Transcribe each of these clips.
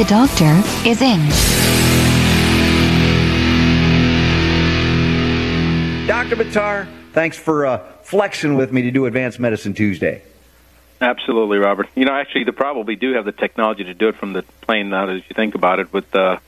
The doctor is in. Dr. Buttar, thanks for uh, flexing with me to do Advanced Medicine Tuesday. Absolutely, Robert. You know, actually, they probably do have the technology to do it from the plane now. As you think about it, with uh,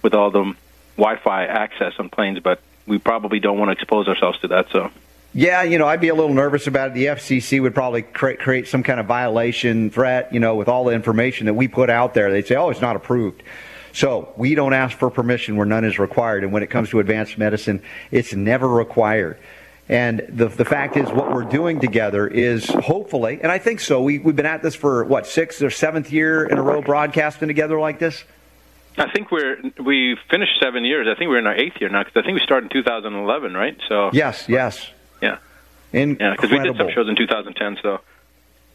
with all the Wi-Fi access on planes, but we probably don't want to expose ourselves to that. So, Yeah, you know, I'd be a little nervous about it. The FCC would probably create, create some kind of violation threat, you know, with all the information that we put out there. They'd say, oh, it's not approved. So we don't ask for permission where none is required. And when it comes to advanced medicine, it's never required. And the, the fact is, what we're doing together is hopefully, and I think so, we, we've been at this for, what, sixth or seventh year in a row broadcasting together like this? I think we're we finished seven years. I think we're in our eighth year now because I think we started in 2011, right? So, Yes, yes. Yeah, Incredible. yeah, because we did some shows in 2010. So,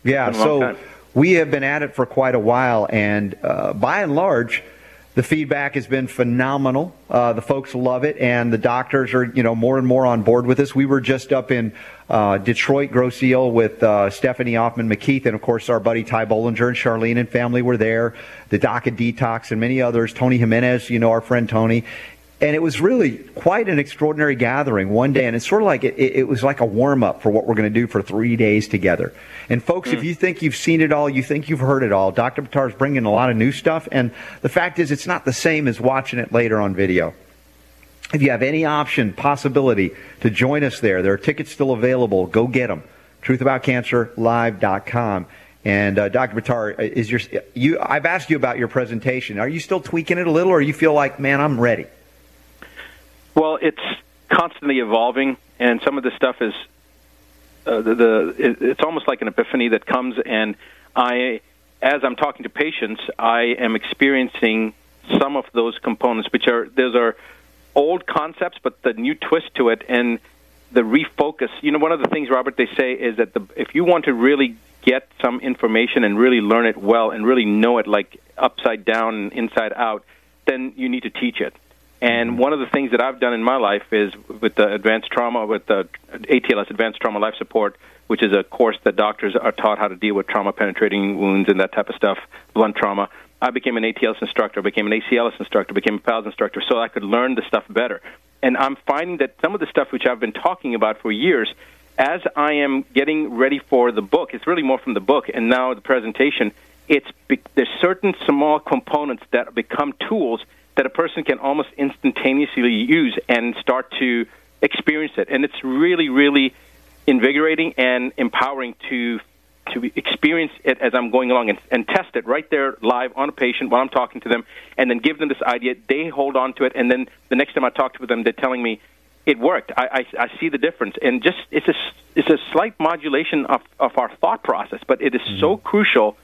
Yeah, Been a long so time. we have been at it for quite a while, and uh, by and large, the feedback has been phenomenal. Uh, the folks love it, and the doctors are, you know, more and more on board with this. We were just up in uh, Detroit, Grosse with uh, Stephanie Hoffman McKeith, and of course our buddy Ty Bollinger and Charlene and family were there. The Doc of Detox and many others. Tony Jimenez, you know, our friend Tony. And it was really quite an extraordinary gathering one day, and it's sort of like it, it was like a warm up for what we're going to do for three days together. And folks, if you think you've seen it all, you think you've heard it all, Dr. Buttar is bringing a lot of new stuff, and the fact is, it's not the same as watching it later on video. If you have any option, possibility to join us there, there are tickets still available. Go get them. TruthAboutCancerLive.com. And uh, Dr. Buttar, is your you? I've asked you about your presentation. Are you still tweaking it a little, or you feel like, man, I'm ready? Well, it's constantly evolving, and some of the stuff is uh, the, the it, it's almost like an epiphany that comes, and I, as I'm talking to patients, I am experiencing some of those components, which are those are old concepts, but the new twist to it and the refocus. You know, one of the things, Robert, they say is that the, if you want to really get some information and really learn it well and really know it like upside down and inside out, then you need to teach it. And mm-hmm. one of the things that I've done in my life is with the advanced trauma, with the ATLS, Advanced Trauma Life Support, which is a course that doctors are taught how to deal with trauma penetrating wounds and that type of stuff, blunt trauma. I became an ATLS instructor, became an ACLS instructor, became a PALS instructor, so I could learn the stuff better. And I'm finding that some of the stuff which I've been talking about for years, as I am getting ready for the book, it's really more from the book and now the presentation. It's there's certain small components that become tools that a person can almost instantaneously use and start to experience it. And it's really, really invigorating and empowering to to experience it as I'm going along and, and test it right there live on a patient while I'm talking to them, and then give them this idea. They hold on to it, and then the next time I talk to them, they're telling me it worked. I, I, I see the difference, and just it's a it's a slight modulation of of our thought process, but it is so mm-hmm. crucial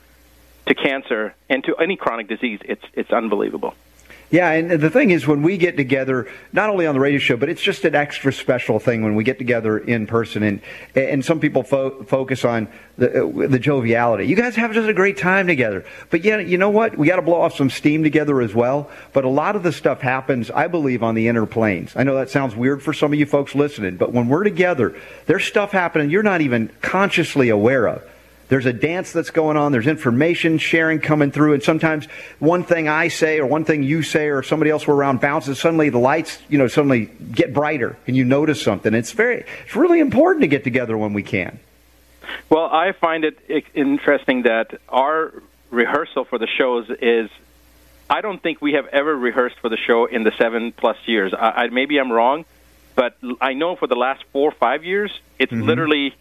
to cancer and to any chronic disease. It's it's unbelievable. Yeah, and the thing is, when we get together, not only on the radio show, but it's just an extra special thing when we get together in person. And and some people fo- focus on the the joviality. You guys have just a great time together. But yeah, you know what? We got to blow off some steam together as well. But a lot of the stuff happens, I believe, on the inner planes. I know that sounds weird for some of you folks listening, but when we're together, there's stuff happening you're not even consciously aware of. There's a dance that's going on. There's information sharing coming through. And sometimes one thing I say or one thing you say or somebody else we're around bounces. Suddenly the lights, you know, suddenly get brighter and you notice something. It's very, it's really important to get together when we can. Well, I find it interesting that our rehearsal for the shows is. I don't think we have ever rehearsed for the show in the seven plus years. I, I, maybe I'm wrong, but I know for the last four or five years, it's mm-hmm. literally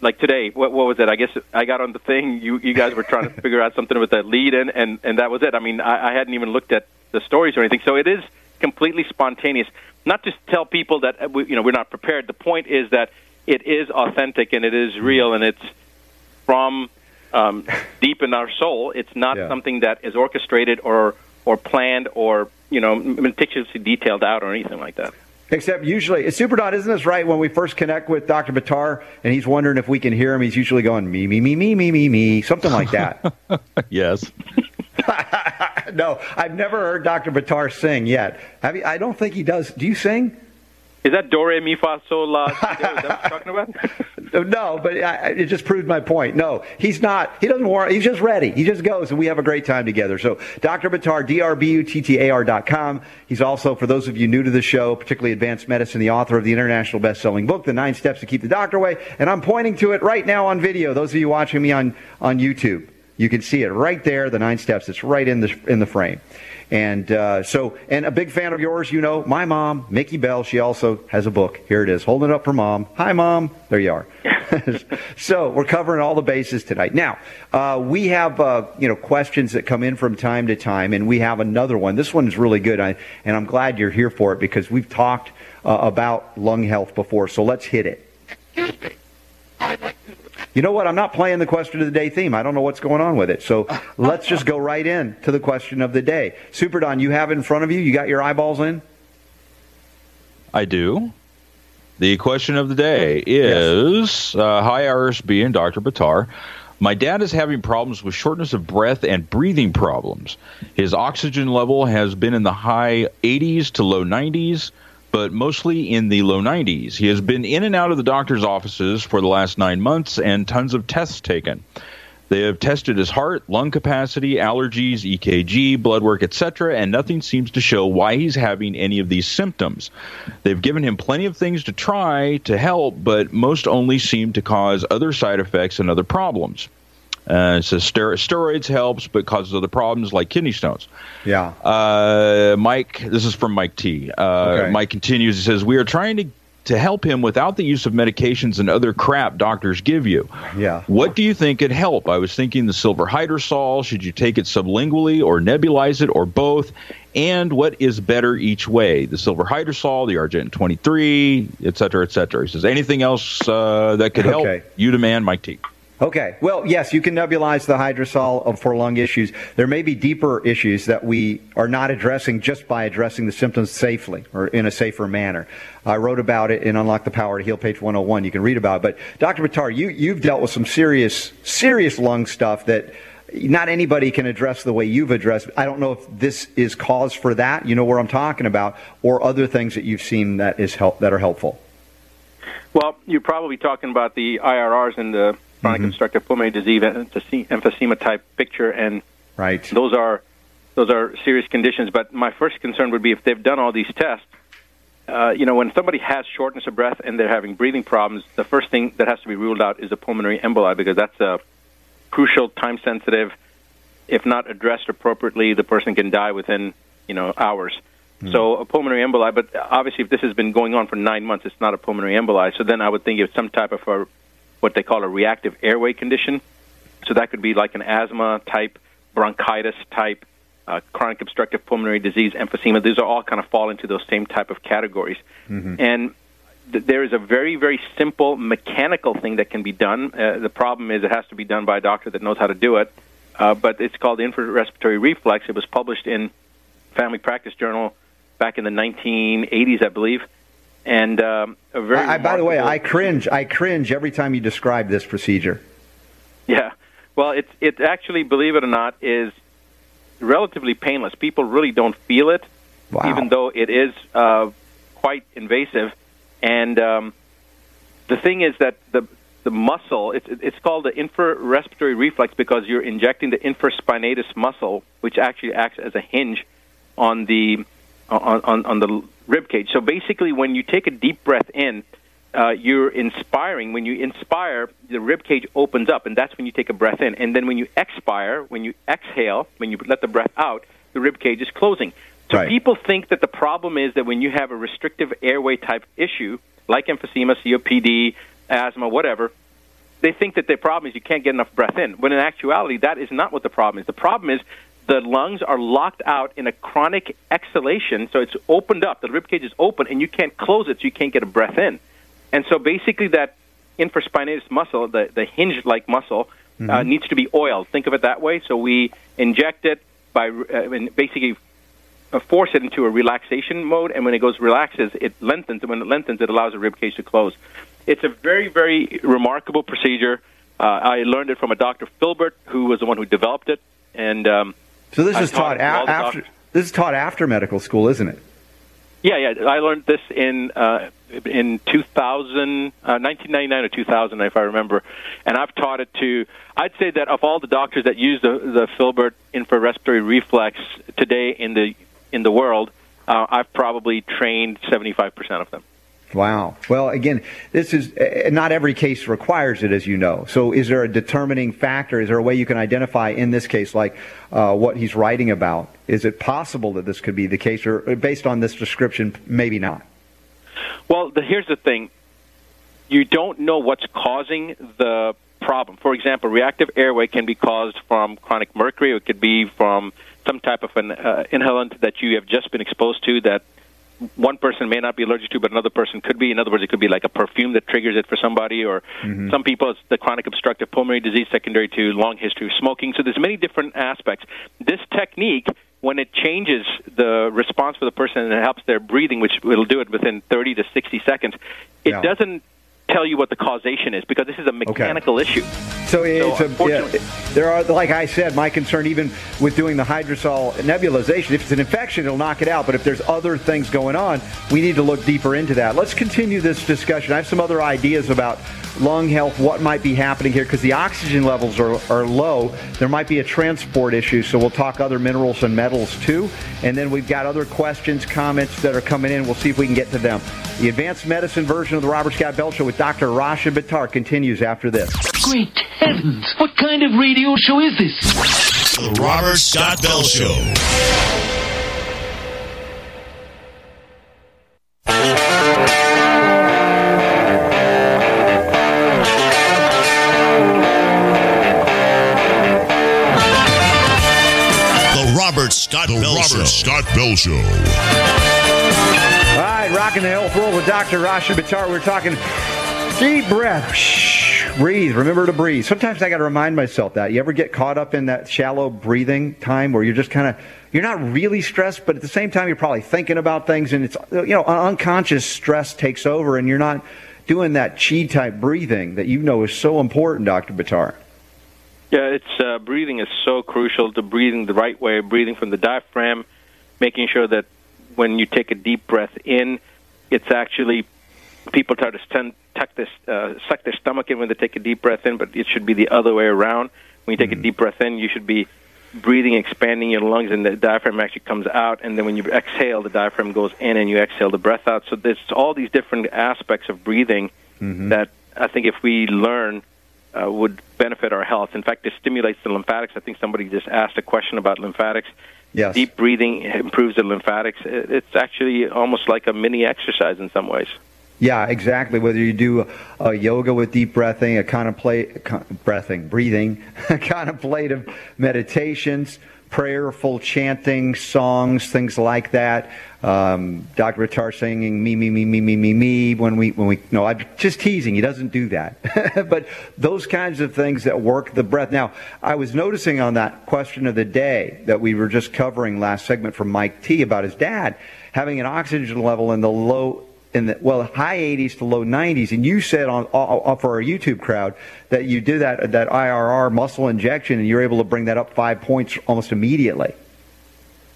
like today. What, what was it? I guess I got on the thing. You you guys were trying to figure out something with that lead and and and that was it. I mean, I, I hadn't even looked at the stories or anything, so it is completely spontaneous. Not to tell people that uh, we, you know we're not prepared. The point is that it is authentic and it is real and it's from um, deep in our soul. It's not Yeah. something that is orchestrated or or planned or you know meticulously detailed out or anything like that. Except usually, Super Don, isn't this right? When we first connect with Dr. Buttar and he's wondering if we can hear him, he's usually going, me, me, me, me, me, me, me, something like that. yes. no, I've never heard Dr. Buttar sing yet. Have you? I don't think he does. Do you sing? Is that do re mi fa sol la? Talking about? no, but I, it just proved my point. No, he's not. He doesn't want. He's just ready. He just goes, and we have a great time together. So, Dr. Buttar, D-R-B-U-T-T-A-R dot com. He's also, for those of you new to the show, particularly advanced medicine, the author of the international best-selling book, The Nine Steps to Keep the Doctor Away. And I'm pointing to it right now on video. Those of you watching me on on YouTube, you can see it right there. The nine steps. It's right in the in the frame. And uh, so, and a big fan of yours, you know, my mom, Mickey Bell, she also has a book. Here it is. Holding it up for mom. Hi, mom. There you are. so we're covering all the bases tonight. Now, uh, we have, uh, you know, questions that come in from time to time, and we have another one. This one is really good, I, and I'm glad you're here for it because we've talked uh, about lung health before. So let's hit it. You know what? I'm not playing the question of the day theme. I don't know what's going on with it. So let's just go right in to the question of the day. Super Don, you have it in front of you. You got your eyeballs in. I do. The question of the day is uh, Hi, RSB and Dr. Buttar. My dad is having problems with shortness of breath and breathing problems. His oxygen level has been in the high 80s to low 90s, but mostly in the low 90s. He has been in and out of the doctor's offices for the last nine months and tons of tests taken. They have tested his heart, lung capacity, allergies, EKG, blood work, etc., and nothing seems to show why he's having any of these symptoms. They've given him plenty of things to try to help, but most only seem to cause other side effects and other problems. Uh, it says steroids helps, but causes other problems like kidney stones. Yeah. Uh, Mike, this is from Mike T. Uh, Okay. Mike continues. He says, "We are trying to to help him without the use of medications and other crap doctors give you. Yeah. What do you think could help? I was thinking the silver hydrosol. Should you take it sublingually or nebulize it or both? And what is better each way? The silver hydrosol, the Argentyn 23, et cetera, et cetera. He says, anything else uh, that could help? Okay. You demand, Mike T. Okay. Well, yes, you can nebulize the hydrosol for lung issues. There may be deeper issues that we are not addressing just by addressing the symptoms safely or in a safer manner. I wrote about it in Unlock the Power to Heal, page 101. You can read about it. But Dr. Buttar, you, you've dealt with some serious, serious lung stuff that not anybody can address the way you've addressed. I don't know if this is cause for that. You know where I'm talking about, or other things that you've seen that is help that are helpful. Well, you're probably talking about the IRRs and the chronic obstructive pulmonary disease emphysema- emphysema type picture, and Right. those are those are serious conditions. But my first concern would be if they've done all these tests. Uh, you know, when somebody has shortness of breath and they're having breathing problems, the first thing that has to be ruled out is a pulmonary emboli because that's a crucial, time sensitive. If not addressed appropriately, the person can die within you know hours. So a pulmonary emboli, but obviously if this has been going on for nine months, it's not a pulmonary emboli. So then I would think it's some type of a, what they call a reactive airway condition. So that could be like an asthma type, bronchitis type, uh, chronic obstructive pulmonary disease, emphysema. These are all kind of fall into those same type of categories. And th- there is a very, very simple mechanical thing that can be done. Uh, the problem is it has to be done by a doctor that knows how to do it. Uh, but it's called infrarespiratory reflex. It was published in Family Practice Journal back in the 1980s, I believe. And um, a very I, by the way, I cringe. I cringe every time you describe this procedure. Yeah. Well, it's it actually, believe it or not, is relatively painless. People really don't feel it, Wow. even though it is uh, quite invasive. And um, the thing is that the the muscle it's it's called the infrarespiratory reflex because you're injecting the infraspinatus muscle, which actually acts as a hinge on the on on, on the rib cage. So basically, when you take a deep breath in, uh, you're inspiring. When you inspire, the rib cage opens up, and that's when you take a breath in. And then when you expire, when you exhale, when you let the breath out, the rib cage is closing. So Right. people think that the problem is that when you have a restrictive airway type issue, like emphysema, COPD, asthma, whatever, they think that their problem is you can't get enough breath in. When in actuality, that is not what the problem is. The problem is the lungs are locked out in a chronic exhalation, so it's opened up. The rib cage is open, and you can't close it, so you can't get a breath in. And so basically, that infraspinatus muscle, the, the hinge like muscle, uh, needs to be oiled. Think of it that way. So we inject it by uh, and basically uh, force it into a relaxation mode, and when it goes relaxes, it lengthens, and when it lengthens, it allows the rib cage to close. It's a very, very remarkable procedure. Uh, I learned it from a Dr. Filbert, who was the one who developed it, and um, So this I is taught all a- after. doctors. This is taught after medical school, isn't it? Yeah, yeah. I learned this in uh, in 2000, uh, 1999 or 2000, if I remember, and I've taught it to. I'd say that of all the doctors that use the the Filbert infrarespiratory reflex today in the in the world, uh, I've probably trained 75 percent of them. Wow. Well, again, this is uh, not every case requires it, as you know. So, is there a determining factor? Is there a way you can identify in this case, like uh, what he's writing about? Is it possible that this could be the case, or uh, based on this description, maybe not? Well, the, here's the thing: you don't know what's causing the problem. For example, reactive airway can be caused from chronic mercury. Or it could be from some type of an uh, inhalant that you have just been exposed to that one person may not be allergic to, but another person could be. In other words, it could be like a perfume that triggers it for somebody, or mm-hmm. some people it's the chronic obstructive pulmonary disease secondary to long history of smoking. So there's many different aspects. This technique, when it changes the response for the person and it helps their breathing, which it'll do it within 30 to 60 seconds, it Yeah. doesn't tell you what the causation is because this is a mechanical issue. So, it's a, yeah, there are, like I said, my concern even with doing the hydrosol nebulization, if it's an infection, it'll knock it out. But if there's other things going on, we need to look deeper into that. Let's continue this discussion. I have some other ideas about lung health, what might be happening here, because the oxygen levels are, are low. There might be a transport issue, so we'll talk other minerals and metals too. And then we've got other questions, comments that are coming in. We'll see if we can get to them. The advanced medicine version of the Robert Scott Bell Show with Dr. Rashid Buttar continues after this. Great heavens! Mm-hmm. What kind of radio show is this? The Robert Scott Bell Show. The Robert Scott Bell Robert Show. Scott Bell Show. All right, rocking the health world with Dr. Rashid Buttar. We're talking deep breath. Breathe. Remember to breathe. Sometimes I got to remind myself that. You ever get caught up in that shallow breathing time where you're just kind of, you're not really stressed, but at the same time, you're probably thinking about things and it's, you know, unconscious stress takes over and you're not doing that chi type breathing that you know is so important, Dr. Buttar. Yeah, it's uh, breathing is so crucial to breathing the right way, breathing from the diaphragm, making sure that when you take a deep breath in, it's actually people try to tuck this, uh, suck their stomach in when they take a deep breath in, but it should be the other way around. When you take a deep breath in, you should be breathing, expanding your lungs, and the diaphragm actually comes out. And then when you exhale, the diaphragm goes in, and you exhale the breath out. So there's all these different aspects of breathing that I think if we learn uh, would benefit our health. In fact, it stimulates the lymphatics. I think somebody just asked a question about lymphatics. Yes. Deep breathing improves the lymphatics. It's actually almost like a mini exercise in some ways. Yeah, exactly. Whether you do a, yoga with deep breathing, a contemplate, con, breathing, breathing, contemplative meditations, prayerful chanting, songs, things like that. Um, Dr. Buttar singing me, me, me, me, me, me, me when we, when we, no, I'm just teasing. He doesn't do that. but those kinds of things that work the breath. Now, I was noticing on that question of the day that we were just covering last segment from Mike T about his dad having an oxygen level in the low in the well high 80s to low 90s and you said on, on for our youtube crowd that you do that that irr muscle injection and you're able to bring that up five points almost immediately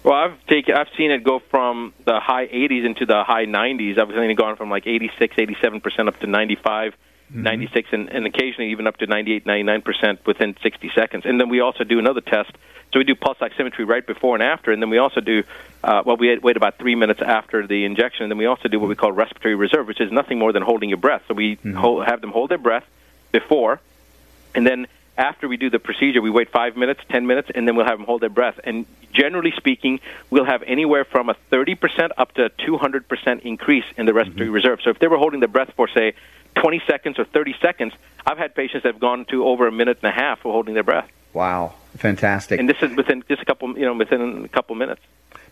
Well, I've taken, I've seen it go from the high 80s into the high 90s. I've seen it gone from like 86, 87 percent up to 95, 96, and, and occasionally even up to 98, 99 percent within 60 seconds. And then we also do another test. So we do pulse oximetry right before and after, and then we also do, uh, well, we wait about three minutes after the injection, and then we also do what we call respiratory reserve, which is nothing more than holding your breath. So we hold, have them hold their breath before, and then after we do the procedure, we wait five minutes, ten minutes, and then we'll have them hold their breath. And generally speaking, we'll have anywhere from a 30% up to a 200% increase in the respiratory mm-hmm. reserve. So if they were holding their breath for, say, 20 seconds or 30 seconds, I've had patients that have gone to over a minute and a half for holding their breath. wow fantastic And this is within just a couple, you know, within a couple minutes.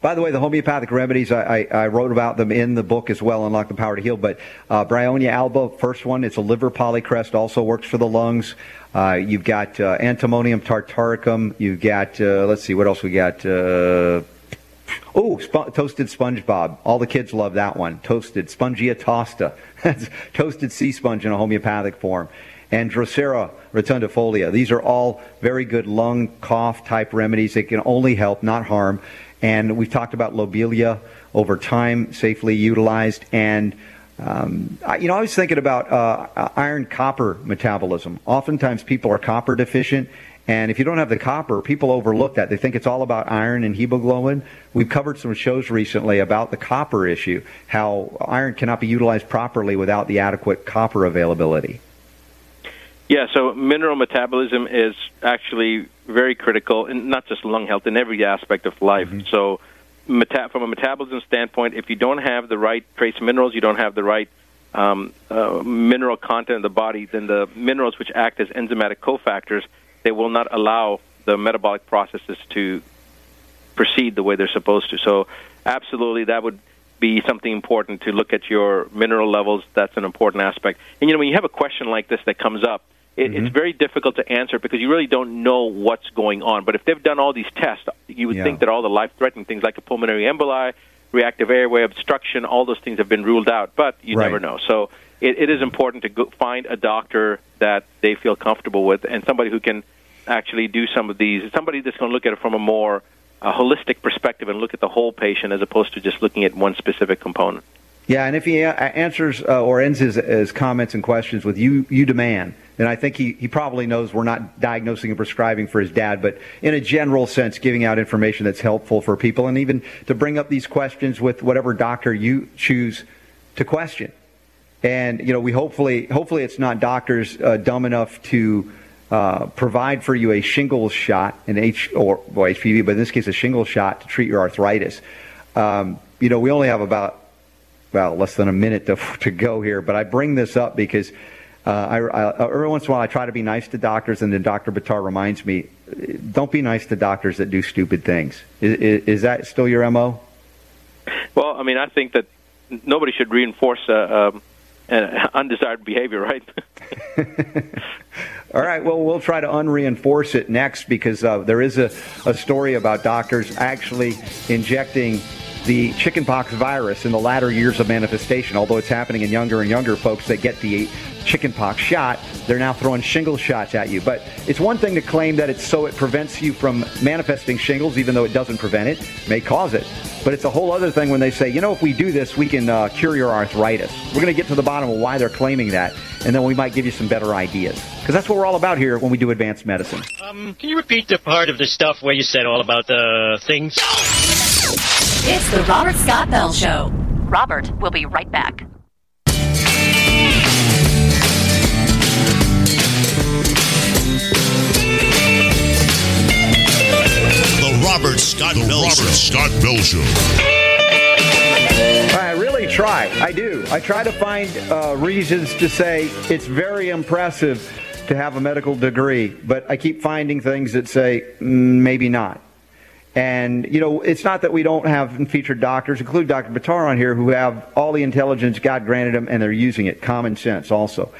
By the way, the homeopathic remedies, I, I, I wrote about them in the book as well, Unlock the Power to Heal. But uh, Bryonia alba, first one, it's a liver polycrest, also works for the lungs. Uh, you've got uh, antimonium tartaricum. You've got, uh, let's see, what else we got? Uh, oh, sp- toasted SpongeBob. All the kids love that one. Toasted Spongia tosta. That's toasted sea sponge in a homeopathic form. And Drosera rotundifolia. These are all very good lung cough type remedies. They can only help, not harm. And we've talked about lobelia over time, safely utilized. And, um, I, you know, I was thinking about uh, iron copper metabolism. Oftentimes people are copper deficient. And if you don't have the copper, people overlook that. They think it's all about iron and hemoglobin. We've covered some shows recently about the copper issue, how iron cannot be utilized properly without the adequate copper availability. Yeah, so mineral metabolism is actually very critical, and not just lung health, in every aspect of life. Mm-hmm. So, meta- from a metabolism standpoint, if you don't have the right trace minerals, you don't have the right um, uh, mineral content in the body, then the minerals which act as enzymatic cofactors, they will not allow the metabolic processes to proceed the way they're supposed to. So, absolutely, that would be something important to look at your mineral levels. That's an important aspect. And you know, when you have a question like this that comes up, it, mm-hmm. it's very difficult to answer because you really don't know what's going on. But if they've done all these tests, you would yeah. think that all the life-threatening things like a pulmonary emboli, reactive airway obstruction, all those things have been ruled out. But you right. never know. So it, it is important to go find a doctor that they feel comfortable with and somebody who can actually do some of these. Somebody that's going to look at it from a more uh, holistic perspective and look at the whole patient as opposed to just looking at one specific component. Yeah, and if he answers uh, or ends his, his, comments and questions with "you you demand," then I think he, he probably knows we're not diagnosing and prescribing for his dad, but in a general sense, giving out information that's helpful for people, and even to bring up these questions with whatever doctor you choose to question. And you know, we hopefully hopefully it's not doctors uh, dumb enough to uh, provide for you a shingles shot, an H or well, HPV, but in this case, a shingles shot to treat your arthritis. Um, you know, we only have about well, less than a minute to, to go here, but I bring this up because uh, I, I, every once in a while I try to be nice to doctors, and then Dr. Buttar reminds me, don't be nice to doctors that do stupid things. Is, is, is that still your MO? Well, I mean, I think that nobody should reinforce uh, um, undesired behavior, right? All right. Well, we'll try to unreinforce it next because uh, there is a, a story about doctors actually injecting the chickenpox virus in the latter years of manifestation. Although it's happening in younger and younger folks that get the chickenpox shot, they're now throwing shingles shots at you. But it's one thing to claim that it's so it prevents you from manifesting shingles, even though it doesn't prevent it, may cause it. But it's a whole other thing when they say, you know, if we do this, we can uh, cure your arthritis. We're going to get to the bottom of why they're claiming that, and then we might give you some better ideas. Because that's what we're all about here when we do advanced medicine. Um, can you repeat the part of the stuff where you said all about the things? It's the Robert Scott Bell Show. Robert will be right back. The Robert Scott the Bell Robert Show. Scott Bell Show. I really try. I do. I try to find uh, reasons to say it's very impressive to have a medical degree, but I keep finding things that say mm, maybe not. And, you know, it's not that we don't have featured doctors, including Dr. Buttar on here, who have all the intelligence God granted them and they're using it, common sense also.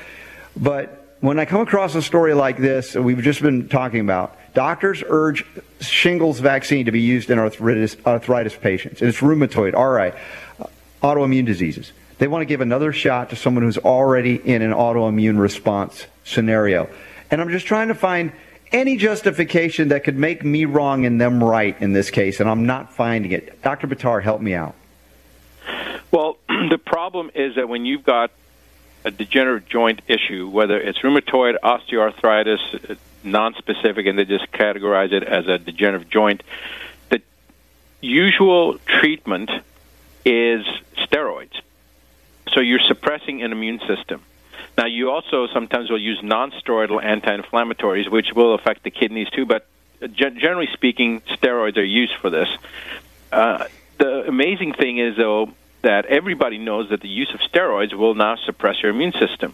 But when I come across a story like this, we've just been talking about, doctors urge shingles vaccine to be used in arthritis, arthritis patients. And it's rheumatoid, all right, uh, autoimmune diseases. They want to give another shot to someone who's already in an autoimmune response scenario. And I'm just trying to find any justification that could make me wrong and them right in this case, and I'm not finding it. Dr. Buttar, help me out. Well, the problem is that when you've got a degenerative joint issue, whether it's rheumatoid, osteoarthritis, uh, non-specific, and they just categorize it as a degenerative joint, the usual treatment is steroids. So you're suppressing an immune system. Now, you also sometimes will use non-steroidal anti-inflammatories, which will affect the kidneys too. But generally speaking, steroids are used for this. Uh, the amazing thing is, though, that everybody knows that the use of steroids will now suppress your immune system.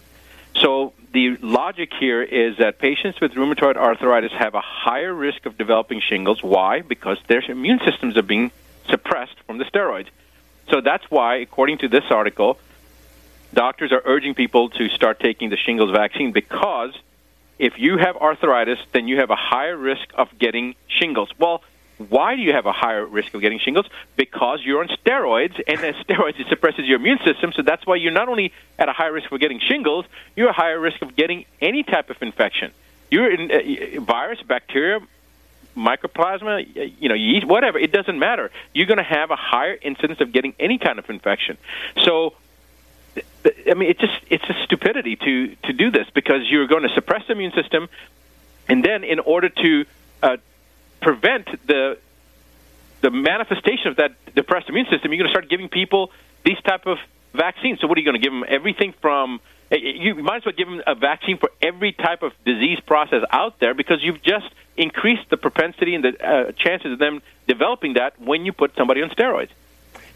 So the logic here is that patients with rheumatoid arthritis have a higher risk of developing shingles. Why? Because their immune systems are being suppressed from the steroids. So that's why, according to this article, doctors are urging people to start taking the shingles vaccine because if you have arthritis, then you have a higher risk of getting shingles. Well, why do you have a higher risk of getting shingles? Because you're on steroids, and as steroids, it suppresses your immune system. So that's why you're not only at a higher risk for getting shingles, you're a higher risk of getting any type of infection. You're in uh, virus, bacteria, mycoplasma, you know, yeast, whatever. It doesn't matter. You're going to have a higher incidence of getting any kind of infection. So I mean, it's just it's just stupidity to to do this because you're going to suppress the immune system, and then in order to uh, prevent the the manifestation of that depressed immune system, you're going to start giving people these type of vaccines. So what are you going to give them? Everything from eh, eh, you might as well give them a vaccine for every type of disease process out there because you've just increased the propensity and the uh, chances of them developing that when you put somebody on steroids.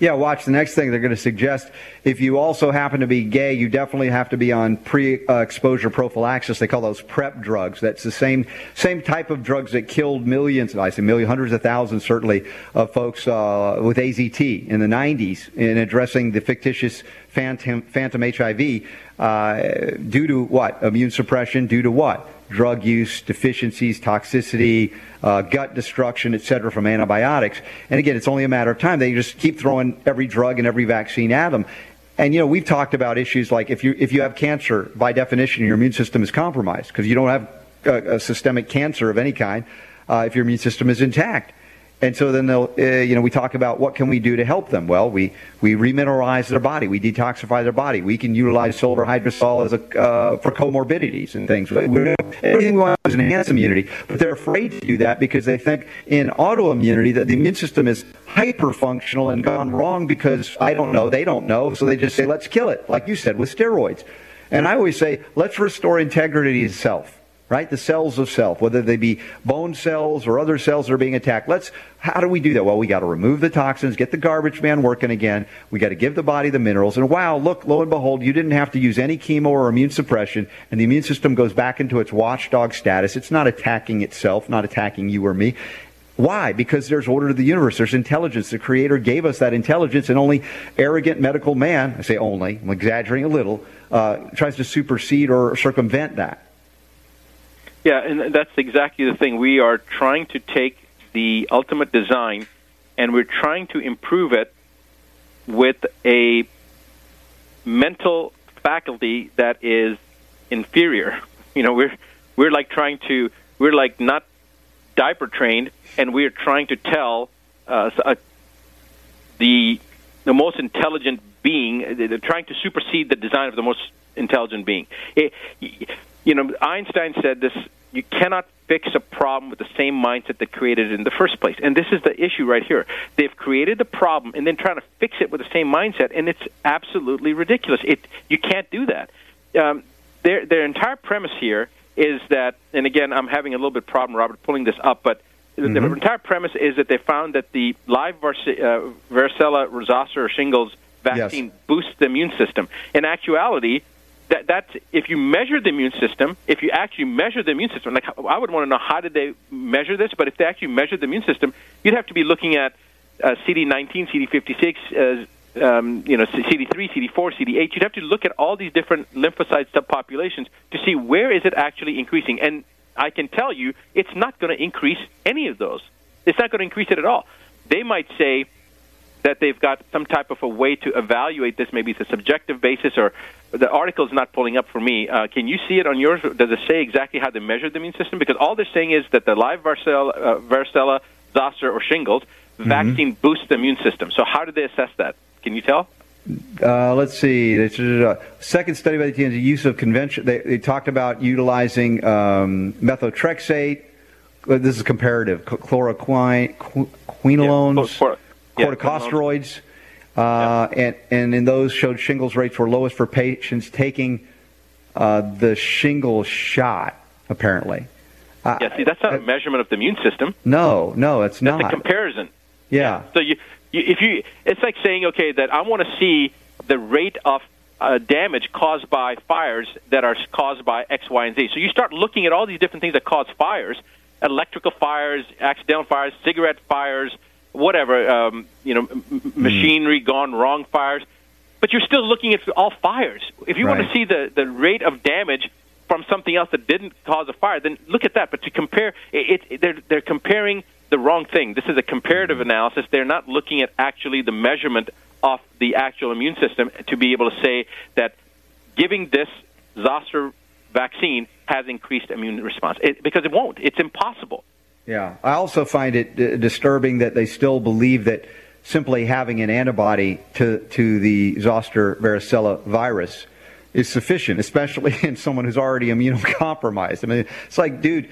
Yeah, watch the next thing they're going to suggest. If you also happen to be gay, you definitely have to be on pre-exposure prophylaxis. They call those PrEP drugs. That's the same same type of drugs that killed millions, I say millions, hundreds of thousands, certainly, of folks uh, with AZT in the 90s in addressing the fictitious phantom, phantom HIV uh, due to what? Immune suppression. Due to what? Drug use, deficiencies, toxicity uh, gut destruction, et cetera, from antibiotics. And again, it's only a matter of time. They just keep throwing every drug and every vaccine at them. And you know, we've talked about issues like if you if you have cancer, by definition, your immune system is compromised because you don't have a, a, systemic cancer of any kind uh, if your immune system is intact. And so then they'll, uh, you know, we talk about what can we do to help them. Well, we, we remineralize their body, we detoxify their body. We can utilize silver hydrosol as a, uh, for comorbidities and things. Everything we want is enhance immunity, but they're afraid to do that because they think in autoimmunity that the immune system is hyperfunctional and gone wrong because I don't know, they don't know, so they just say let's kill it, like you said with steroids. And I always say let's restore integrity itself self right? The cells of self, whether they be bone cells or other cells that are being attacked. Let's, how do we do that? Well, we got to remove the toxins, get the garbage man working again. We got to give the body the minerals. And wow, look, lo and behold, you didn't have to use any chemo or immune suppression, and the immune system goes back into its watchdog status. It's not attacking itself, not attacking you or me. Why? Because there's order to the universe. There's intelligence. The Creator gave us that intelligence, and only arrogant medical man, I say only, I'm exaggerating a little, uh, tries to supersede or circumvent that. Yeah, and that's exactly the thing. We are trying to take the ultimate design and we're trying to improve it with a mental faculty that is inferior. You know, we're we're like trying to we're like not diaper trained, and we're trying to tell uh, a, the the most intelligent being. They're trying to supersede the design of the most intelligent being. It, you know, Einstein said this you cannot fix a problem with the same mindset that created it in the first place. And this is the issue right here. They've created the problem and then trying to fix it with the same mindset, and it's absolutely ridiculous. It you can't do that. Um, their their entire premise here is that, and again, I'm having a little bit problem, Robert, pulling this up, but mm-hmm. the entire premise is that they found that the live uh, varicella zoster or shingles vaccine yes. boosts the immune system. In actuality, that that's if you measure the immune system, if you actually measure the immune system, like I would want to know how did they measure this, but if they actually measured the immune system, you'd have to be looking at uh, CD19, CD56, uh, um, you know, CD3, CD4, CD8. You'd have to look at all these different lymphocyte subpopulations to see where is it actually increasing. And I can tell you, it's not going to increase any of those. It's not going to increase it at all. They might say that they've got some type of a way to evaluate this. Maybe it's a subjective basis, or the article is not pulling up for me. Uh, can you see it on yours? Does it say exactly how they measure the immune system? Because all they're saying is that the live varicella, uh, varicella zoster, or shingles mm-hmm. vaccine boosts the immune system. So how did they assess that? Can you tell? Uh, let's see. Second study by the team, the use of convention. They, they talked about utilizing um, methotrexate. This is comparative. Chloroquine, quinolones. Yeah, corticosteroids, uh, and, and in those showed shingles rates were lowest for patients taking uh, the shingles shot, apparently. Uh, yeah, see, that's not a measurement of the immune system. No, no, it's that's not. That's a comparison. Yeah. So you, you, if you, it's like saying, okay, that I want to see the rate of uh, damage caused by fires that are caused by X, Y, and Z. So you start looking at all these different things that cause fires: electrical fires, accidental fires, cigarette fires, whatever, um, you know, m- m- machinery gone wrong fires. But you're still looking at all fires. If you want to see the, the rate of damage from something else that didn't cause a fire, then look at that. But to compare, it, it, they're, they're comparing the wrong thing. This is a comparative analysis. They're not looking at actually the measurement of the actual immune system to be able to say that giving this zoster vaccine has increased immune response. It, because it won't. It's impossible. Yeah. I also find it uh, disturbing that they still believe that simply having an antibody to, to the zoster varicella virus is sufficient, especially in someone who's already immunocompromised. I mean, it's like, dude,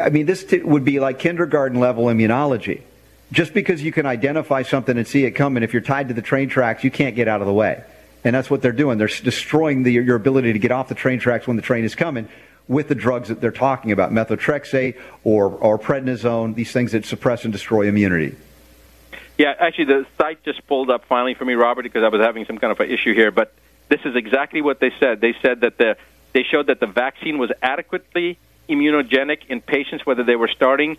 I mean, this t- would be like kindergarten level immunology. Just because you can identify something and see it coming, if you're tied to the train tracks, you can't get out of the way. And that's what they're doing. They're destroying the, your ability to get off the train tracks when the train is coming with the drugs that they're talking about, methotrexate or, or prednisone, these things that suppress and destroy immunity. Yeah, actually, the site just pulled up finally for me, Robert, because I was having some kind of an issue here. But this is exactly what they said. They said that the they showed that the vaccine was adequately immunogenic in patients, whether they were starting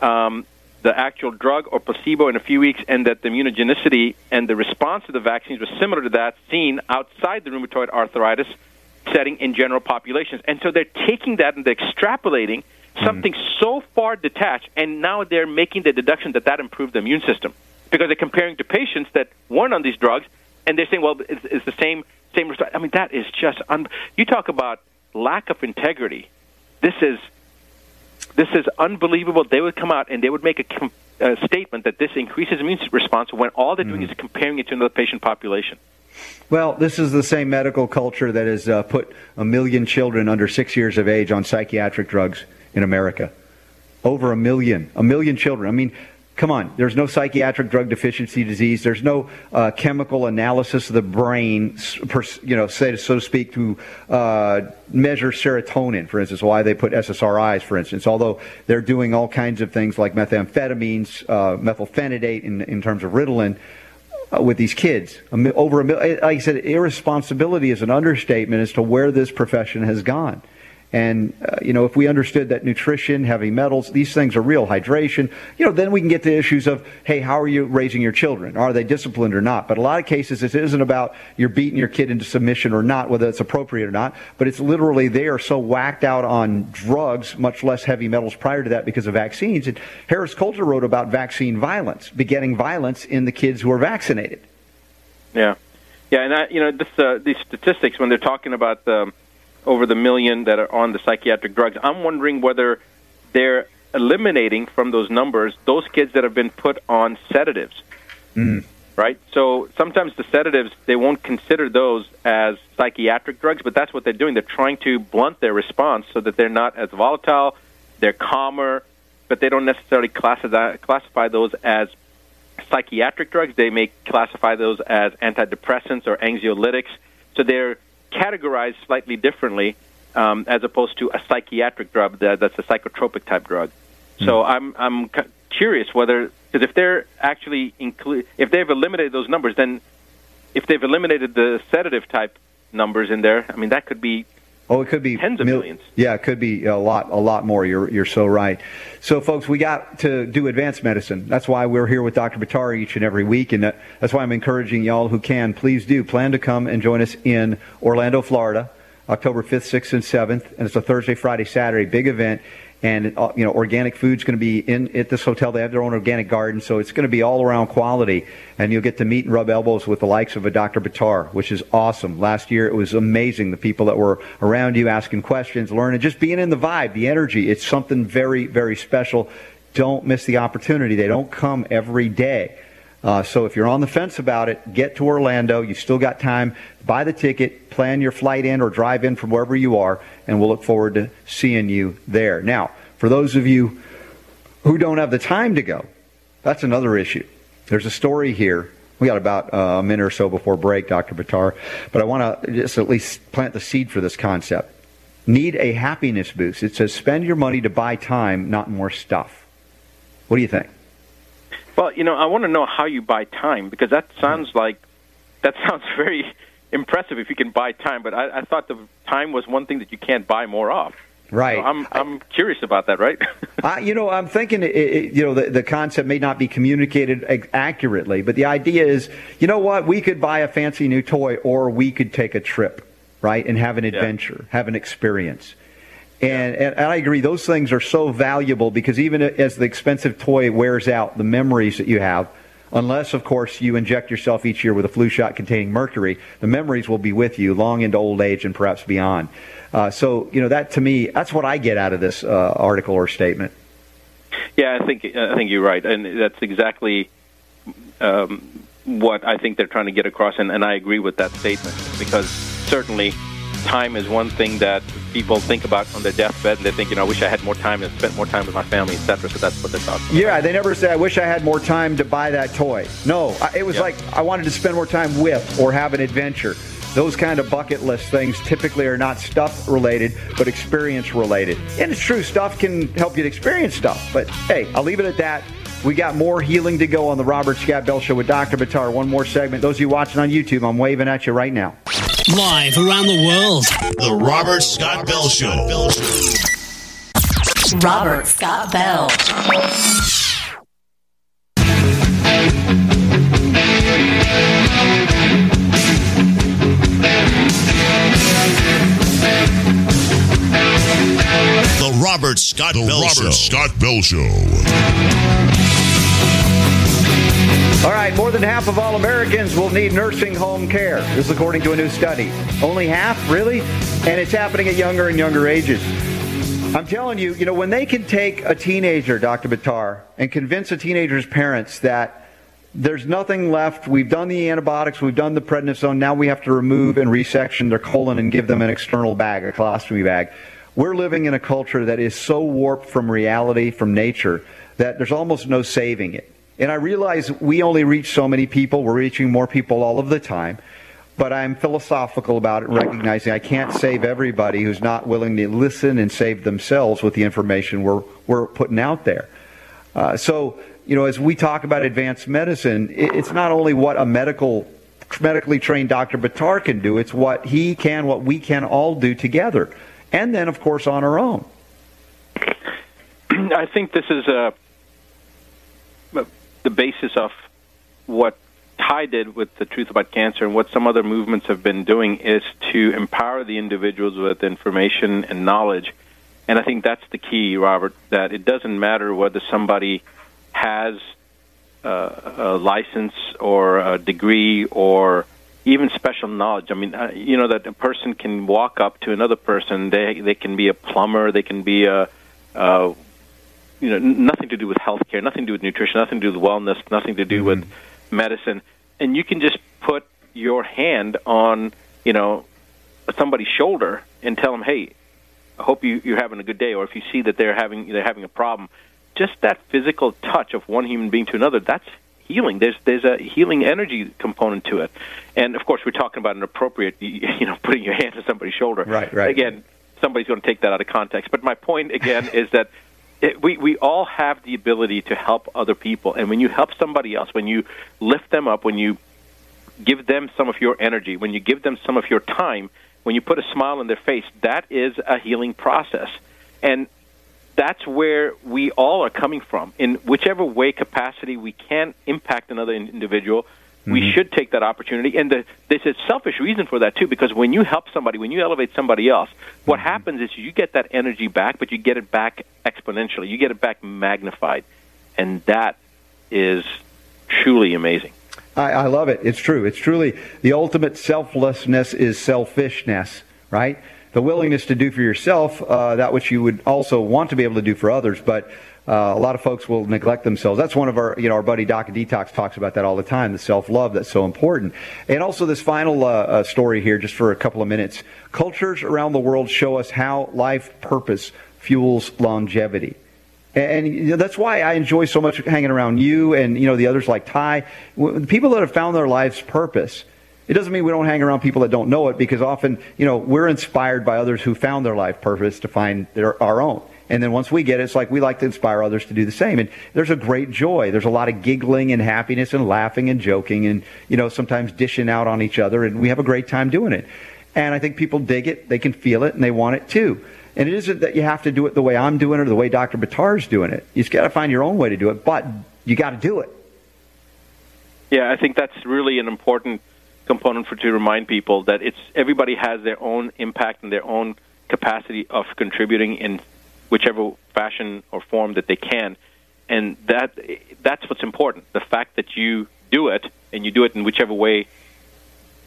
um, the actual drug or placebo in a few weeks, and that the immunogenicity and the response to the vaccines was similar to that seen outside the rheumatoid arthritis setting in general populations. And so they're taking that and they're extrapolating something mm-hmm. so far detached, and now they're making the deduction that that improved the immune system because they're comparing to patients that weren't on these drugs, and they're saying, well, it's, it's the same same result. I mean, that is just un- you talk about lack of integrity. This is this is unbelievable. They would come out and they would make a, com- a statement that this increases immune response when all they're doing mm-hmm. is comparing it to another patient population. Well, this is the same medical culture that has uh, put a million children under six years of age on psychiatric drugs in America. Over a million. A million children. I mean, come on. There's no psychiatric drug deficiency disease. There's no uh, chemical analysis of the brain, you know, so to speak, to uh, measure serotonin, for instance, why they put SSRIs, for instance, although they're doing all kinds of things like methamphetamines, uh, methylphenidate in, in terms of Ritalin uh, with these kids. Over a like I said, irresponsibility is an understatement as to where this profession has gone. And uh, you know, if we understood that nutrition, heavy metals, these things are real, hydration, you know, then we can get to issues of, hey, how are you raising your children? Are they disciplined or not? But a lot of cases, it isn't about you're beating your kid into submission or not, whether it's appropriate or not. But it's literally they are so whacked out on drugs, much less heavy metals prior to that because of vaccines. And Harris Coulter wrote about vaccine violence, begetting violence in the kids who are vaccinated. Yeah, yeah, and I, you know, this, uh, these statistics when they're talking about the, over the million that are on the psychiatric drugs, I'm wondering whether they're eliminating from those numbers those kids that have been put on sedatives, Mm. right? So sometimes the sedatives they won't consider those as psychiatric drugs, but that's what they're doing. They're trying to blunt their response so that they're not as volatile, they're calmer, but they don't necessarily classify classify those as psychiatric drugs. They may classify those as antidepressants or anxiolytics. So they're categorized slightly differently um, as opposed to a psychiatric drug that, that's a psychotropic type drug. So I'm I'm cu- curious whether because if they're actually include if they've eliminated those numbers, then if they've eliminated the sedative type numbers in there, I mean that could be Oh, it could be Tens of mil- millions. Yeah, it could be a lot, a lot more. You're, you're so right. So, folks, we got to do advanced medicine. That's why we're here with Dr. Batari each and every week, and that, that's why I'm encouraging y'all who can, please do plan to come and join us in Orlando, Florida, October 5th, 6th, and 7th, and it's a Thursday, Friday, Saturday big event. And uh, you know, organic food's going to be in at this hotel. They have their own organic garden, so it's going to be all around quality. And you'll get to meet and rub elbows with the likes of a Dr. Buttar, which is awesome. Last year it was amazing. The people that were around you asking questions, learning, just being in the vibe, the energy. It's something very, very special. Don't miss the opportunity. They don't come every day. Uh, so if you're on the fence about it, get to Orlando. You still got time. Buy the ticket, plan your flight in or drive in from wherever you are, and we'll look forward to seeing you there. Now, for those of you who don't have the time to go, that's another issue. There's a story here. We got about uh, a minute or so before break, Dr. Buttar, but I want to just at least plant the seed for this concept. Need a happiness boost. It says spend your money to buy time, not more stuff. What do you think? Well, you know, I want to know how you buy time because that sounds hmm. like that sounds very impressive if you can buy time. But I, I thought the time was one thing that you can't buy more of. Right. So I'm I'm curious about that. Right. I, you know, I'm thinking, it, it, you know, the, the concept may not be communicated accurately, but the idea is, you know what, we could buy a fancy new toy or we could take a trip, right, and have an adventure, have an experience. And, and, and I agree, those things are so valuable because even as the expensive toy wears out, the memories that you have, unless, of course, you inject yourself each year with a flu shot containing mercury, the memories will be with you long into old age and perhaps beyond. Uh, so, you know, that to me, that's what I get out of this uh, article or statement. Yeah, I think I think you're right, and that's exactly um, what I think they're trying to get across, and, and I agree with that statement because certainly time is one thing that people think about on their deathbed, and they think, you know, I wish I had more time and spent more time with my family, etc. So that's what they're talking. about. Yeah, they never say, I wish I had more time to buy that toy. No, I- it was Yep. like I wanted to spend more time with or have an adventure. Those kind of bucket list things typically are not stuff related, but experience related. And it's true, stuff can help you to experience stuff. But hey, I'll leave it at that. We got more healing to go on the Robert Scott Bell Show with Dr. Buttar. One more segment. Those of you watching on YouTube, I'm waving at you right now. Live around the world. The Robert Scott Bell Show. Robert Scott Bell. The Robert Scott Bell Robert Show. Scott Bell Show. All right, more than half of all Americans will need nursing home care. This is according to a new study. Only half, really? And it's happening at younger and younger ages. I'm telling you, you know, when they can take a teenager, Dr. Buttar, and convince a teenager's parents that there's nothing left, we've done the antibiotics, we've done the prednisone, now we have to remove and resection their colon and give them an external bag, a colostomy bag. We're living in a culture that is so warped from reality, from nature, that there's almost no saving it. And I realize we only reach so many people. We're reaching more people all of the time. But I'm philosophical about it, recognizing I can't save everybody who's not willing to listen and save themselves with the information we're, we're putting out there. Uh, so, you know, as we talk about advanced medicine, it, it's not only what a medical, medically trained Dr. Buttar can do, it's what he can, what we can all do together. And then, of course, on our own. I think this is uh, the basis of what Ty did with the Truth About Cancer and what some other movements have been doing is to empower the individuals with information and knowledge. And I think that's the key, Robert, that it doesn't matter whether somebody has uh, a license or a degree or even special knowledge. I mean, uh, you know that a person can walk up to another person. They they can be a plumber. They can be a, uh, you know, nothing to do with healthcare, nothing to do with nutrition, nothing to do with wellness, nothing to do mm-hmm. with medicine, and you can just put your hand on, you know, somebody's shoulder and tell them, hey, I hope you, you're having a good day. Or if you see that they're having they're having a problem, just that physical touch of one human being to another, that's healing. There's there's a healing energy component to it, and of course we're talking about an appropriate, you know, putting your hand on somebody's shoulder. Right, right. Again, somebody's going to take that out of context. But my point again is that it, we we all have the ability to help other people, and when you help somebody else, when you lift them up, when you give them some of your energy, when you give them some of your time, when you put a smile on their face, that is a healing process. And that's where we all are coming from. In whichever way capacity we can impact another individual, we should take that opportunity. And the, there's a selfish reason for that, too, because when you help somebody, when you elevate somebody else, what happens is you get that energy back, but you get it back exponentially. You get it back magnified. And that is truly amazing. I, I love it. It's true. It's truly the ultimate selflessness is selfishness, right? The willingness to do for yourself uh, that which you would also want to be able to do for others, but uh, a lot of folks will neglect themselves. That's one of our, you know, our buddy Doc Detox talks about that all the time. The self love that's so important. And also this final uh, uh, story here, just for a couple of minutes. Cultures around the world show us how life purpose fuels longevity. And you know, that's why I enjoy so much hanging around you and you know the others like Ty, people that have found their life's purpose. It doesn't mean we don't hang around people that don't know it because often you know we're inspired by others who found their life purpose to find their our own. And then once we get it, it's like we like to inspire others to do the same. And there's a great joy. There's a lot of giggling and happiness and laughing and joking and you know sometimes dishing out on each other, and we have a great time doing it. And I think people dig it, they can feel it, and they want it too. And it isn't that you have to do it the way I'm doing it or the way Dr. Buttar's doing it. You just got to find your own way to do it, but you got to do it. Yeah, I think that's really an important component for to remind people that it's everybody has their own impact and their own capacity of contributing in whichever fashion or form that they can, and that that's what's important. The fact that you do it and you do it in whichever way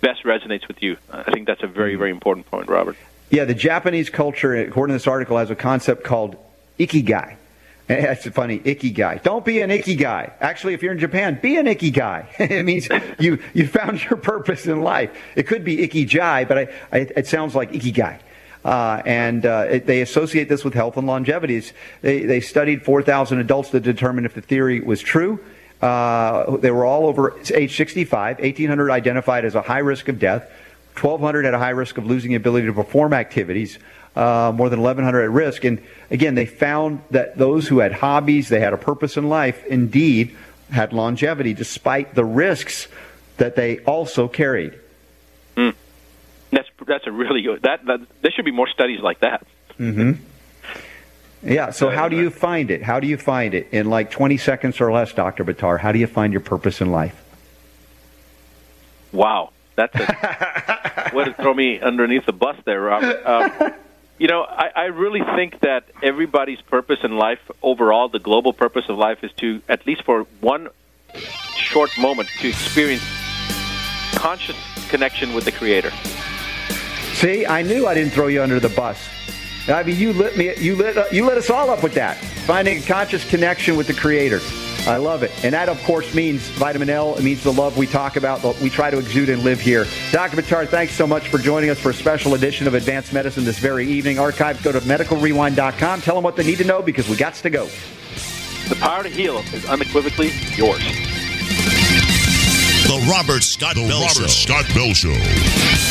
best resonates with you. I think that's a very very important point, Robert. Yeah, the Japanese culture, according to this article, has a concept called ikigai. That's funny, ikigai. Don't be an icky guy. Actually, if you're in Japan, be an icky guy. it means you you found your purpose in life. It could be ikijai, but I, I, it sounds like ikigai. Uh, and uh, it, they associate this with health and longevity. They, they studied 4,000 adults to determine if the theory was true. Uh, they were all over age 65. 1,800 identified as a high risk of death. 1,200 at a high risk of losing the ability to perform activities. Uh, more than 1,100 at risk. And again, they found that those who had hobbies, they had a purpose in life, indeed had longevity, despite the risks that they also carried. That's that's a really good. That, that there should be more studies like that. Mm-hmm. Yeah. So how do you find it? How do you find it in like 20 seconds or less, Doctor Buttar? How do you find your purpose in life? Wow, that's a way to throw me underneath the bus there, Robert. Um, you know, I, I really think that everybody's purpose in life, overall, the global purpose of life, is to at least for one short moment to experience conscious connection with the Creator. See, I knew I didn't throw you under the bus. I mean, you lit me. You lit. Uh, you lit us all up with that. Finding a conscious connection with the Creator. I love it. And that, of course, means vitamin L. It means the love we talk about, that we try to exude and live here. Dr. Buttar, thanks so much for joining us for a special edition of Advanced Medicine this very evening. Archives go to medicalrewind.com. Tell them what they need to know because we got to go. The power to heal is unequivocally yours. The Robert Scott Bell Robert Show. Scott Bell Show.